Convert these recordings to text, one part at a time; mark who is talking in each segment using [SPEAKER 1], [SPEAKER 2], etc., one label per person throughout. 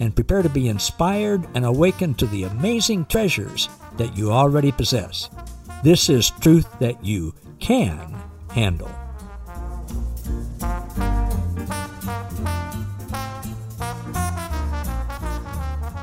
[SPEAKER 1] and prepare to be inspired and awakened to the amazing treasures that you already possess. This is truth that you can handle.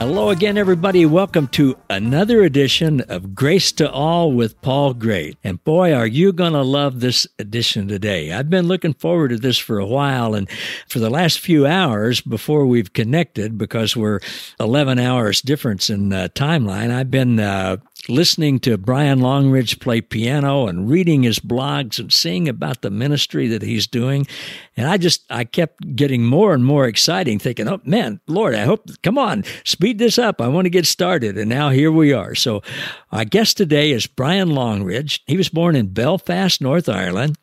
[SPEAKER 1] Hello again, everybody. Welcome to another edition of Grace to All with Paul Gray. And boy, are you going to love this edition today. I've been looking forward to this for a while. And for the last few hours before we've connected, because we're 11 hours difference in uh, timeline, I've been uh, listening to Brian Longridge play piano and reading his blogs and seeing about the ministry that he's doing. And I just, I kept getting more and more exciting, thinking, oh man, Lord, I hope, come on, speed this up. I want to get started. And now here we are. So our guest today is Brian Longridge. He was born in Belfast, North Ireland.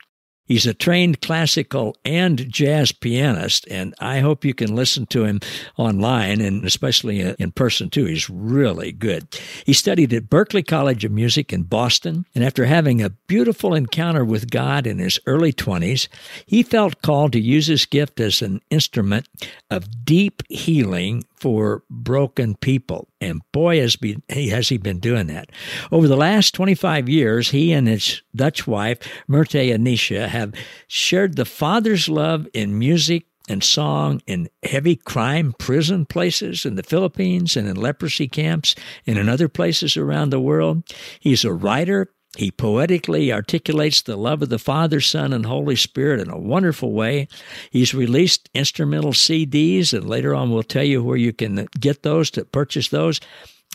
[SPEAKER 1] He's a trained classical and jazz pianist, and I hope you can listen to him online and especially in person too. He's really good. He studied at Berklee College of Music in Boston, and after having a beautiful encounter with God in his early 20s, he felt called to use his gift as an instrument of deep healing for broken people. And boy, has, been, has he been doing that. Over the last 25 years, he and his Dutch wife, Myrte Anisha, have shared the Father's love in music and song in heavy crime prison places in the Philippines and in leprosy camps and in other places around the world. He's a writer, he poetically articulates the love of the Father, Son, and Holy Spirit in a wonderful way. He's released instrumental CDs, and later on we'll tell you where you can get those to purchase those.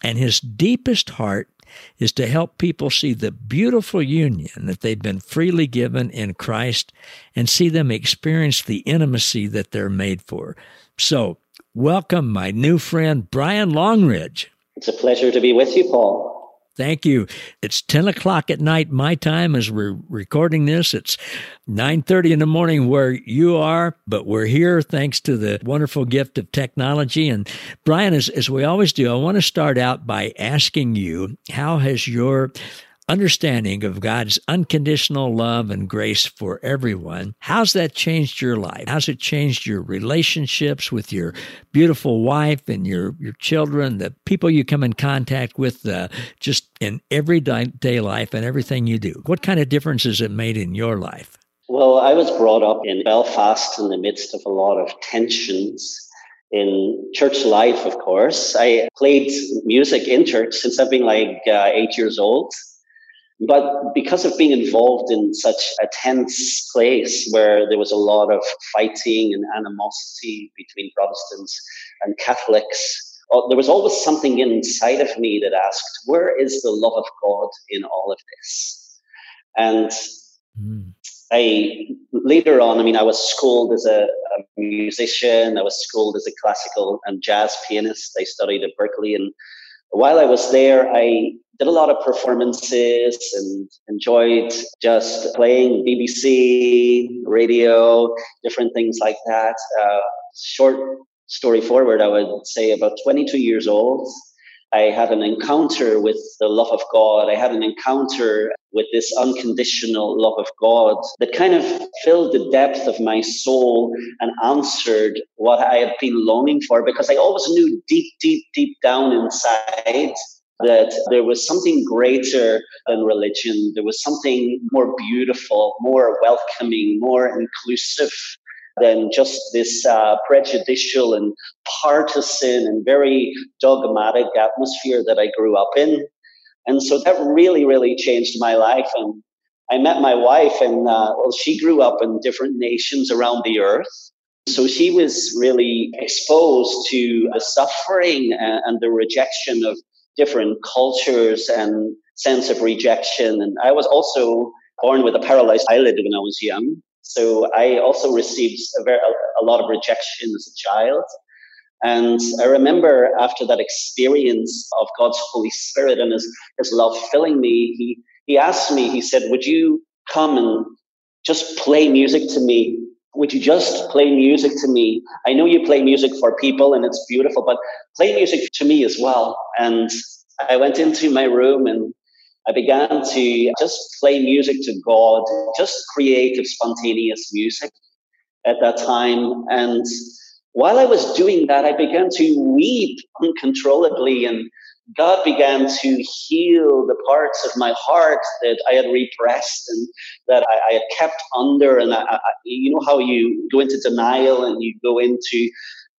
[SPEAKER 1] And his deepest heart is to help people see the beautiful union that they've been freely given in Christ and see them experience the intimacy that they're made for. So, welcome my new friend, Brian Longridge.
[SPEAKER 2] It's a pleasure to be with you, Paul.
[SPEAKER 1] Thank you. It's 10 o'clock at night, my time, as we're recording this. It's 9.30 in the morning where you are, but we're here thanks to the wonderful gift of technology. And Brian, as, as we always do, I want to start out by asking you, how has your understanding of God's unconditional love and grace for everyone. How's that changed your life? How's it changed your relationships with your beautiful wife and your, your children, the people you come in contact with uh, just in everyday life and everything you do? What kind of difference has it made in your life?
[SPEAKER 2] Well, I was brought up in Belfast in the midst of a lot of tensions in church life, of course. I played music in church since I've been like uh, eight years old. But because of being involved in such a tense place where there was a lot of fighting and animosity between Protestants and Catholics, uh, there was always something inside of me that asked, where is the love of God in all of this? And mm. I later on, I mean, I was schooled as a, a, musician. I was schooled as a classical and jazz pianist. I studied at Berklee, and while I was there, I did a lot of performances and enjoyed just playing BBC, radio, different things like that. Uh, short story forward, I would say about 22 years old, I had an encounter with the love of God. I had an encounter with this unconditional love of God that kind of filled the depth of my soul and answered what I had been longing for because I always knew deep, deep, deep down inside that there was something greater than religion. There was something more beautiful, more welcoming, more inclusive than just this uh, prejudicial and partisan and very dogmatic atmosphere that I grew up in. And so that really, really changed my life. And I met my wife, and uh, well, she grew up in different nations around the earth. So she was really exposed to the suffering and, and the rejection of different cultures and sense of rejection. And I was also born with a paralyzed eyelid when I was young. So I also received a, very, a lot of rejection as a child. And I remember after that experience of God's Holy Spirit and His, His love filling me, he, he asked me, he said, Would you come and just play music to me? Would you just play music to me? I know you play music for people and it's beautiful, but play music to me as well. And I went into my room and I began to just play music to God, just creative, spontaneous music at that time. And while I was doing that, I began to weep uncontrollably, and God began to heal the parts of my heart that I had repressed and that I, I had kept under. And I, I, you know how you go into denial and you go into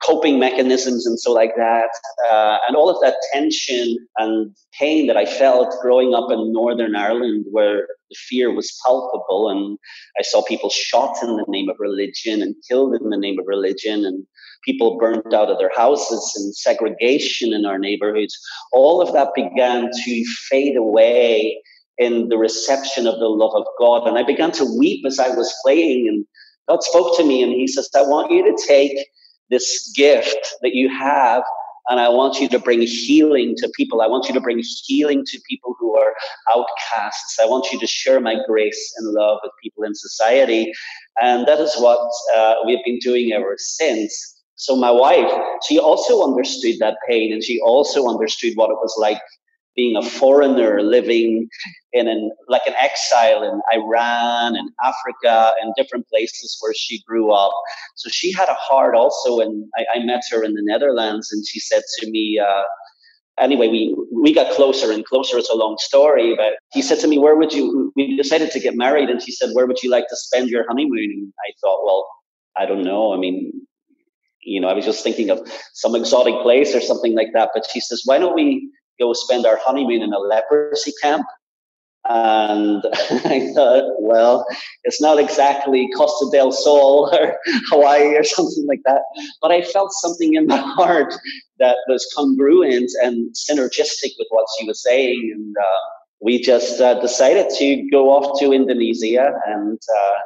[SPEAKER 2] coping mechanisms and so like that. Uh, and all of that tension and pain that I felt growing up in Northern Ireland, where the fear was palpable, and I saw people shot in the name of religion and killed in the name of religion, and people burnt out of their houses and segregation in our neighborhoods. All of that began to fade away in the reception of the love of God. And I began to weep as I was playing, and God spoke to me, and He says, I want you to take this gift that you have and I want you to bring healing to people. I want you to bring healing to people who are outcasts. I want you to share my grace and love with people in society. And that is what uh, we've been doing ever since. So my wife, she also understood that pain and she also understood what it was like being a foreigner living in an like an exile in Iran and Africa and different places where she grew up. So she had a heart also, and I, I met her in the Netherlands, and she said to me. Uh, anyway, we we got closer and closer. It's a long story, but he said to me, "Where would you?" We decided to get married, and she said, "Where would you like to spend your honeymoon?" And I thought, well, I don't know. I mean, you know, I was just thinking of some exotic place or something like that. But she says, "Why don't we go spend our honeymoon in a leprosy camp. And I thought, well, it's not exactly Costa del Sol or Hawaii or something like that. But I felt something in my heart that was congruent and synergistic with what she was saying. And uh, we just uh, decided to go off to Indonesia and uh,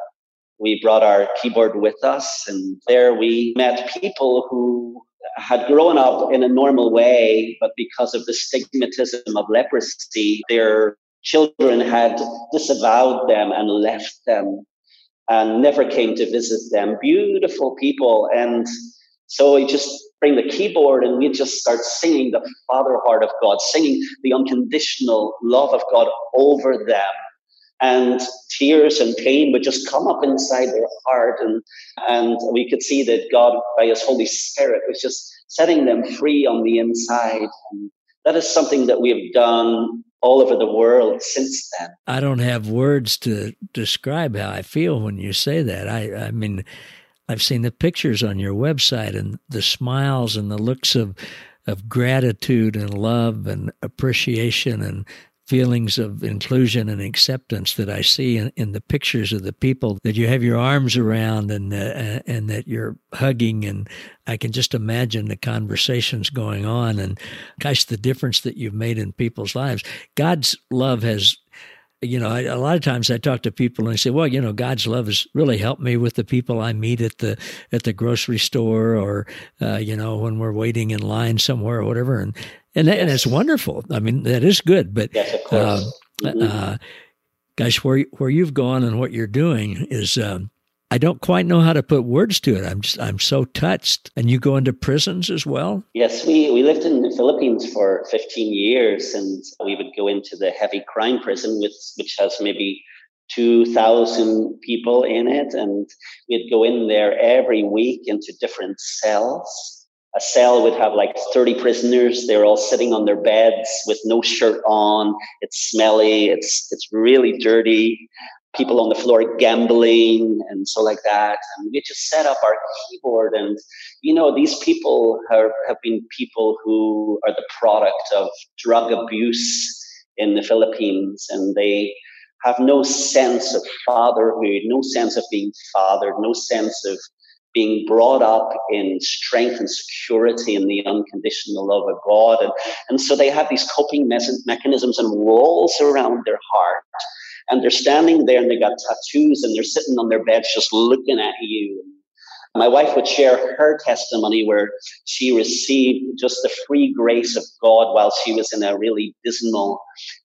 [SPEAKER 2] we brought our keyboard with us. And there we met people who had grown up in a normal way, but because of the stigmatism of leprosy, their children had disavowed them and left them and never came to visit them. Beautiful people. And so we just bring the keyboard and we just start singing the Father heart of God, singing the unconditional love of God over them and tears and pain would just come up inside their heart. And and we could see that god by his holy spirit was just setting them free on the inside. And that is something that we have done all over the world since then.
[SPEAKER 1] I don't have words to describe how i feel when you say that. I i mean i've seen the pictures on your website and the smiles and the looks of of gratitude and love and appreciation and feelings of inclusion and acceptance that I see in, in the pictures of the people that you have your arms around and uh, and that you're hugging and I can just imagine the conversations going on and gosh the difference that you've made in people's lives. God's love has you know, I, a lot of times I talk to people and I say, well, you know, God's love has really helped me with the people I meet at the at the grocery store or, uh, you know, when we're waiting in line somewhere or whatever. And and yes. and it's wonderful. I mean, that is good. But
[SPEAKER 2] yes, of course. Uh, mm-hmm.
[SPEAKER 1] uh, guys, where where you've gone and what you're doing is. Um, I don't quite know how to put words to it. I'm just, I'm so touched. And you go into prisons as well?
[SPEAKER 2] Yes, we, we lived in the Philippines for 15 years and we would go into the heavy crime prison, with, which has maybe 2,000 people in it. And we'd go in there every week into different cells a cell would have like 30 prisoners. They're all sitting on their beds with no shirt on. It's smelly. It's, it's really dirty. People on the floor gambling and so like that. And we just set up our keyboard. And, you know, these people have, have been people who are the product of drug abuse in the Philippines. And they, have no sense of fatherhood, no sense of being fathered, no sense of being brought up in strength and security in the unconditional love of God. And, and so they have these coping mechanisms and walls around their heart. And they're standing there and they got tattoos and they're sitting on their beds just looking at you. My wife would share her testimony where she received just the free grace of God while she was in a really dismal.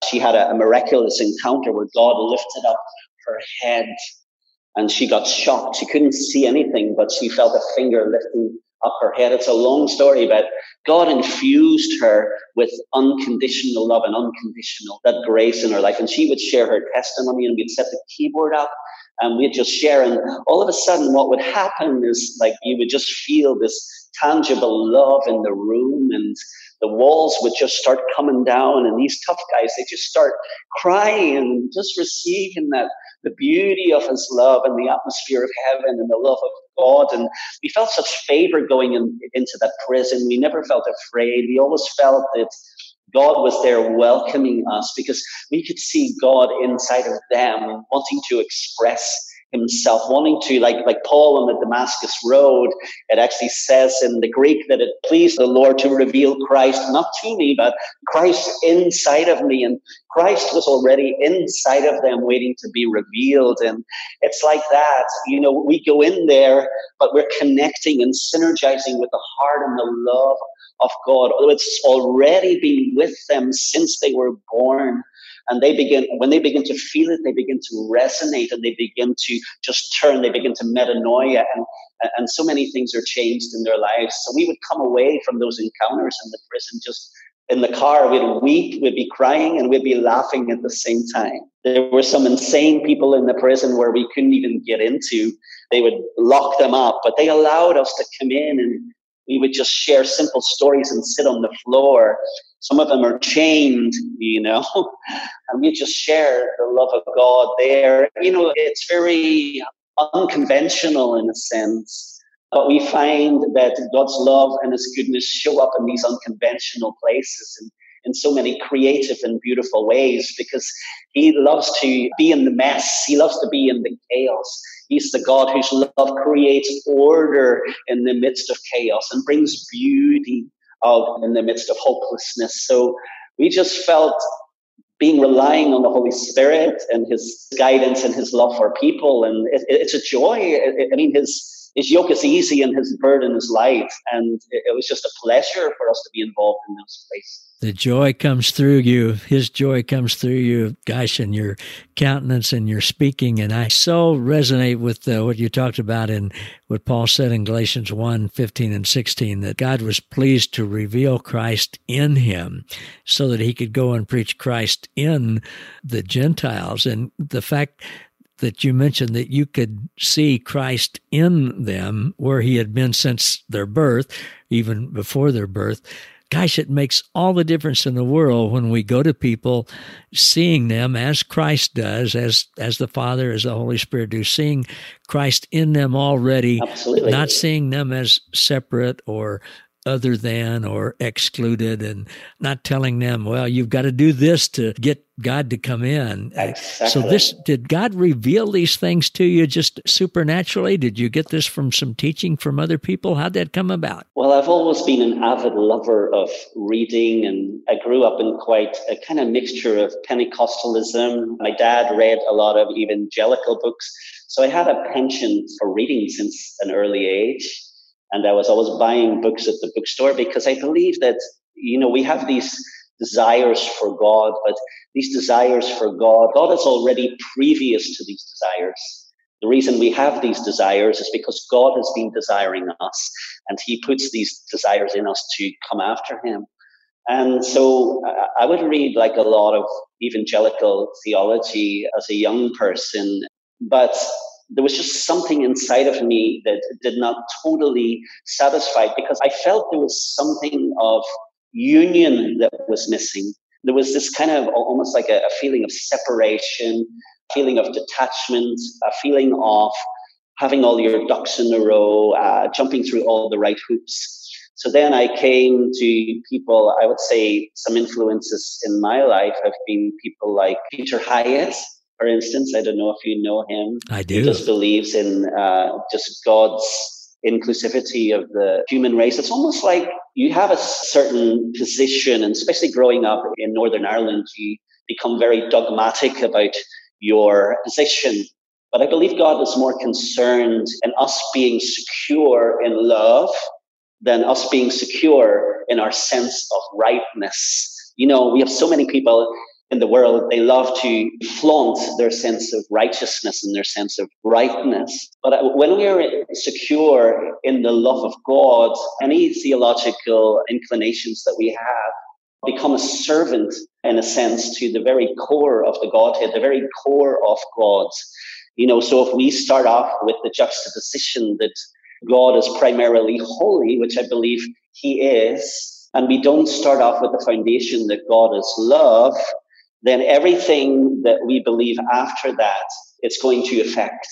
[SPEAKER 2] She had a, a miraculous encounter where God lifted up her head and she got shocked. She couldn't see anything, but she felt a finger lifting up her head. It's a long story, but God infused her with unconditional love and unconditional that grace in her life. And she would share her testimony, and we'd set the keyboard up, and we'd just share. And all of a sudden, what would happen is like you would just feel this tangible love in the room, and the walls would just start coming down. And these tough guys, they just start crying and just receiving that the beauty of his love and the atmosphere of heaven and the love of God. And we felt such favor going in, into that prison. We never felt afraid. We always felt that God was there welcoming us because we could see God inside of them, wanting to express himself, wanting to, like, like Paul on the Damascus Road, it actually says in the Greek that it pleased the Lord to reveal Christ, not to me, but Christ inside of me. And Christ was already inside of them waiting to be revealed. And it's like that. You know, we go in there, but we're connecting and synergizing with the heart and the love of God. Although it's already been with them since they were born and they begin when they begin to feel it they begin to resonate and they begin to just turn they begin to metanoia and and so many things are changed in their lives. So we would come away from those encounters in the prison just in the car. We'd weep we'd be crying and we'd be laughing at the same time. There were some insane people in the prison where we couldn't even get into. They would lock them up but they allowed us to come in and we would just share simple stories and sit on the floor some of them are chained, you know, and we just share the love of God there. You know, it's very unconventional in a sense, but we find that God's love and His goodness show up in these unconventional places and in so many creative and beautiful ways because He loves to be in the mess, He loves to be in the chaos. He's the God whose love creates order in the midst of chaos and brings beauty out in the midst of hopelessness. So we just felt being relying on the Holy Spirit and His guidance and His love for people, and it, it's a joy. I mean, His his yoke is easy and his burden is light. And it, was just a pleasure for us to be involved in those places.
[SPEAKER 1] The joy comes through you. His joy comes through you, gosh, and your countenance and your speaking. And I so resonate with uh, what you talked about in what Paul said in Galatians 1 15 and 16 that God was pleased to reveal Christ in him so that he could go and preach Christ in the Gentiles. And the fact that you mentioned that you could see Christ in them where he had been since their birth, even before their birth. Gosh, it makes all the difference in the world when we go to people seeing them as Christ does, as as the Father, as the Holy Spirit do, seeing Christ in them already,
[SPEAKER 2] Absolutely.
[SPEAKER 1] not seeing them as separate or other than or excluded and not telling them, well, you've got to do this to get God to come in.
[SPEAKER 2] Uh, exactly.
[SPEAKER 1] So this did God reveal these things to you just supernaturally? Did you get this from some teaching from other people? How'd that come about?
[SPEAKER 2] Well, I've always been an avid lover of reading and I grew up in quite a kind of mixture of Pentecostalism. My dad read a lot of evangelical books. So I had a penchant for reading since an early age. And I was always buying books at the bookstore because I believe that, you know, we have these desires for God, but these desires for God, God is already previous to these desires. The reason we have these desires is because God has been desiring us and he puts these desires in us to come after him. And so I would read like a lot of evangelical theology as a young person, but there was just something inside of me that did not totally satisfy because I felt there was something of union that was missing. There was this kind of almost like a, a feeling of separation, feeling of detachment, a feeling of having all your ducks in a row, uh, jumping through all the right hoops. So then I came to people, I would say some influences in my life have been people like Peter Hiett, for instance. I don't know if you know him.
[SPEAKER 1] I do.
[SPEAKER 2] He just believes in uh, just God's inclusivity of the human race. It's almost like you have a certain position, and especially growing up in Northern Ireland, you become very dogmatic about your position. But I believe God is more concerned in us being secure in love than us being secure in our sense of rightness. You know, we have so many people in the world, they love to flaunt their sense of righteousness and their sense of rightness. But uh, when we are secure in the love of God, any theological inclinations that we have become a servant, in a sense, to the very core of the Godhead, the very core of God. You know, so if we start off with the juxtaposition that God is primarily holy, which I believe he is, and we don't start off with the foundation that God is love, then everything that we believe after that, it's going to affect.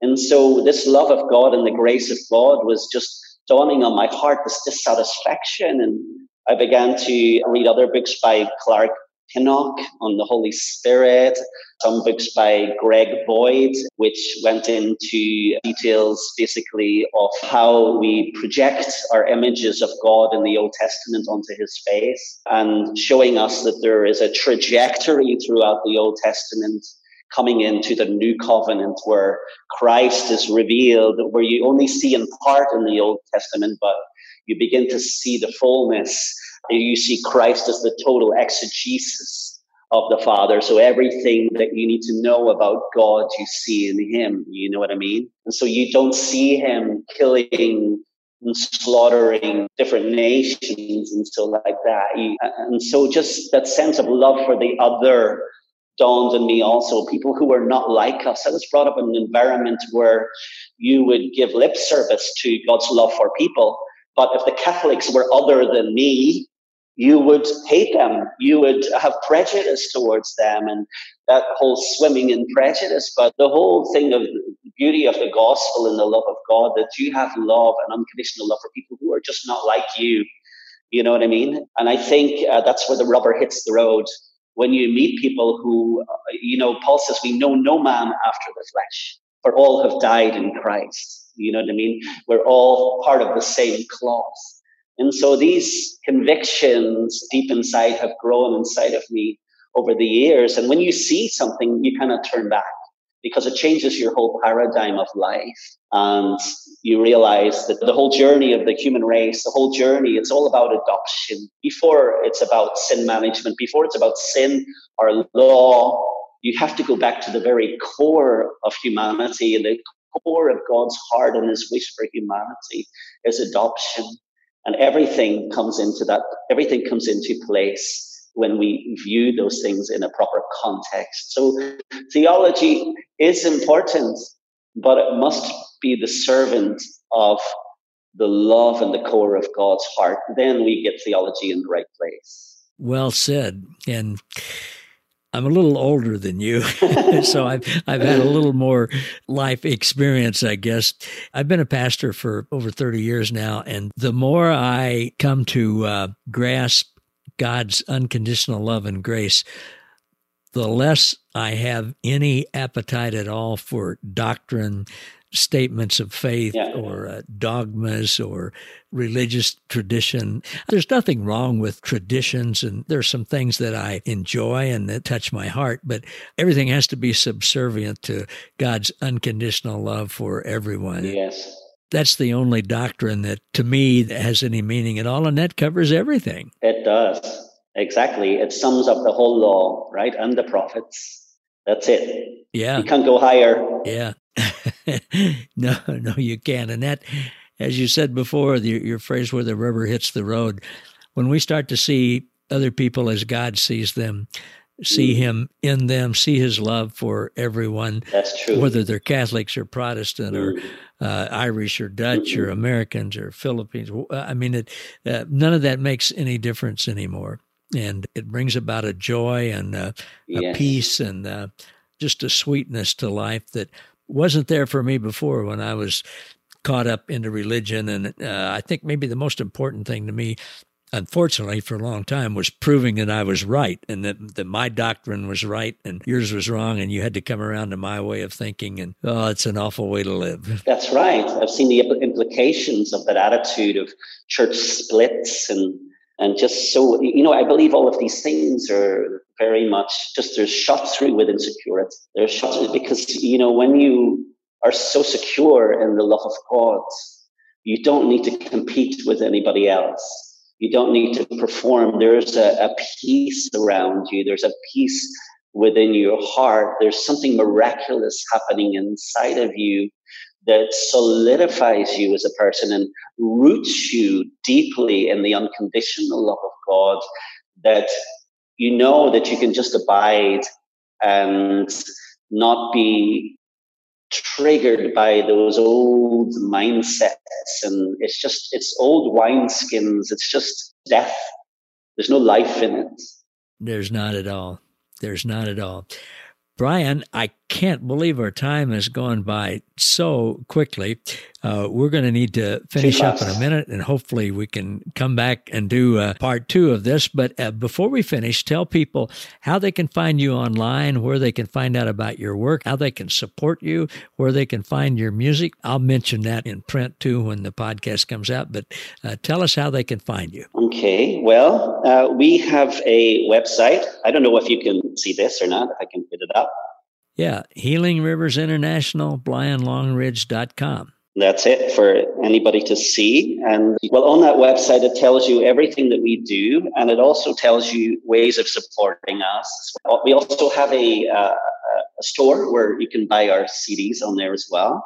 [SPEAKER 2] And so this love of God and the grace of God was just dawning on my heart, this dissatisfaction. And I began to read other books by Clark Pinnock on the Holy Spirit, some books by Greg Boyd, which went into details basically of how we project our images of God in the Old Testament onto his face and showing us that there is a trajectory throughout the Old Testament coming into the new covenant where Christ is revealed, where you only see in part in the Old Testament, but you begin to see the fullness you see Christ as the total exegesis of the Father. So everything that you need to know about God, you see in Him. You know what I mean? And so you don't see Him killing and slaughtering different nations and so like that. And so just that sense of love for the other dawned on me also. People who were not like us. I was brought up in an environment where you would give lip service to God's love for people. But if the Catholics were other than me, you would hate them. You would have prejudice towards them and that whole swimming in prejudice. But the whole thing of the beauty of the gospel and the love of God, that you have love and unconditional love for people who are just not like you. You know what I mean? And I think uh, that's where the rubber hits the road. When you meet people who, uh, you know, Paul says, we know no man after the flesh, for all have died in Christ. You know what I mean? We're all part of the same cloth. And so these convictions deep inside have grown inside of me over the years. And when you see something, you kind of turn back because it changes your whole paradigm of life. And you realize that the whole journey of the human race, the whole journey, it's all about adoption. Before it's about sin management, before it's about sin or law, you have to go back to the very core of humanity and the core of God's heart and his wish for humanity is adoption. And everything comes into that, everything comes into place when we view those things in a proper context. So theology is important, but it must be the servant of the love and the core of God's heart. Then we get theology in the right place.
[SPEAKER 1] Well said. And I'm a little older than you, so I've I've had a little more life experience, I guess. I've been a pastor for over 30 years now, and the more I come to uh, grasp God's unconditional love and grace, the less I have any appetite at all for doctrine, statements of faith yeah. or uh, dogmas or religious tradition. There's nothing wrong with traditions, and there's some things that I enjoy and that touch my heart, but everything has to be subservient to God's unconditional love for everyone.
[SPEAKER 2] Yes.
[SPEAKER 1] That's the only doctrine that to me has any meaning at all, and that covers everything.
[SPEAKER 2] It does. Exactly. It sums up the whole law, right? And the prophets. That's it.
[SPEAKER 1] Yeah.
[SPEAKER 2] You can't go higher.
[SPEAKER 1] Yeah. no, no, you can't. And that, as you said before, the, your phrase where the rubber hits the road, when we start to see other people as God sees them, see mm. Him in them, see His love for everyone.
[SPEAKER 2] That's true.
[SPEAKER 1] Whether they're Catholics or Protestant mm. or uh, Irish or Dutch mm-hmm. or Americans or Philippines. I mean, it, uh, none of that makes any difference anymore. And it brings about a joy and uh, yes. a peace and uh, just a sweetness to life that wasn't there for me before when I was caught up into religion. And uh, I think maybe the most important thing to me, unfortunately, for a long time, was proving that I was right and that, that my doctrine was right and yours was wrong. And you had to come around to my way of thinking. And oh, it's an awful way to live.
[SPEAKER 2] That's right. I've seen the implications of that attitude of church splits and And just so, you know, I believe all of these things are very much just they're shot through with insecurity. They're shot because, you know, when you are so secure in the love of God, you don't need to compete with anybody else. You don't need to perform. There's a, a peace around you. There's a peace within your heart. There's something miraculous happening inside of you that solidifies you as a person and roots you deeply in the unconditional love of God that you know that you can just abide and not be triggered by those old mindsets. And it's just it's old wineskins. It's just death. There's no life in it.
[SPEAKER 1] There's not at all. There's not at all. Brian i can't believe our time has gone by so quickly. Uh, we're going to need to finish up in a minute, and hopefully we can come back and do uh, part two of this. But uh, before we finish, tell people how they can find you online, where they can find out about your work, how they can support you, where they can find your music. I'll mention that in print too when the podcast comes out. But uh, tell us how they can find you.
[SPEAKER 2] Okay. Well, uh, we have a website. I don't know if you can see this or not. If I can put it up.
[SPEAKER 1] Yeah, Healing Rivers International, BrianLongridge.com.
[SPEAKER 2] That's it for anybody to see. And well, on that website, it tells you everything that we do, and it also tells you ways of supporting us. We also have a, uh, a store where you can buy our CDs on there as well.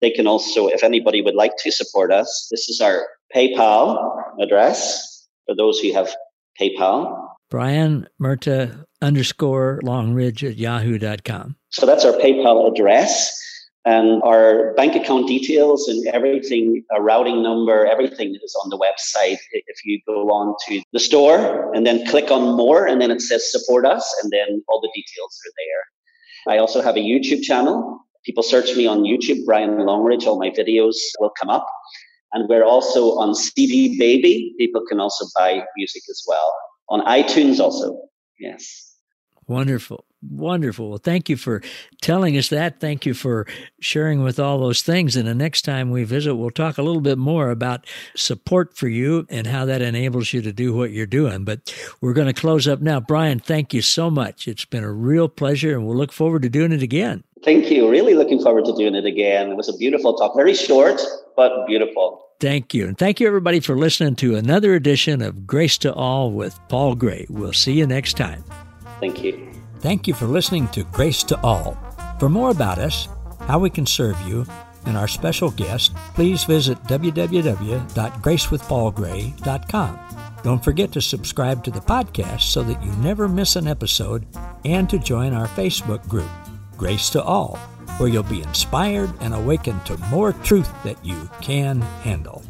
[SPEAKER 2] They can also, if anybody would like to support us, this is our PayPal address for those who have PayPal.
[SPEAKER 1] Brian Myrte underscore Longridge at yahoo.com.
[SPEAKER 2] So that's our PayPal address. And our bank account details and everything, a routing number, everything is on the website. If you go on to the store and then click on more, and then it says support us, and then all the details are there. I also have a YouTube channel. People search me on YouTube, Brian Longridge, all my videos will come up. And we're also on CD Baby. People can also buy music as well. On iTunes also. Yes.
[SPEAKER 1] Wonderful. Wonderful. Well, thank you for telling us that. Thank you for sharing with all those things. And the next time we visit, we'll talk a little bit more about support for you and how that enables you to do what you're doing. But we're going to close up now. Brian, thank you so much. It's been a real pleasure, and we'll look forward to doing it again.
[SPEAKER 2] Thank you. Really looking forward to doing it again. It was a beautiful talk. Very short, but beautiful.
[SPEAKER 1] Thank you. And thank you, everybody, for listening to another edition of Grace to All with Paul Gray. We'll see you next time.
[SPEAKER 2] Thank you.
[SPEAKER 1] Thank you for listening to Grace to All. For more about us, how we can serve you, and our special guest, please visit www.gracewithpaulgray.com. Don't forget to subscribe to the podcast so that you never miss an episode and to join our Facebook group, Grace to All, where you'll be inspired and awakened to more truth that you can handle.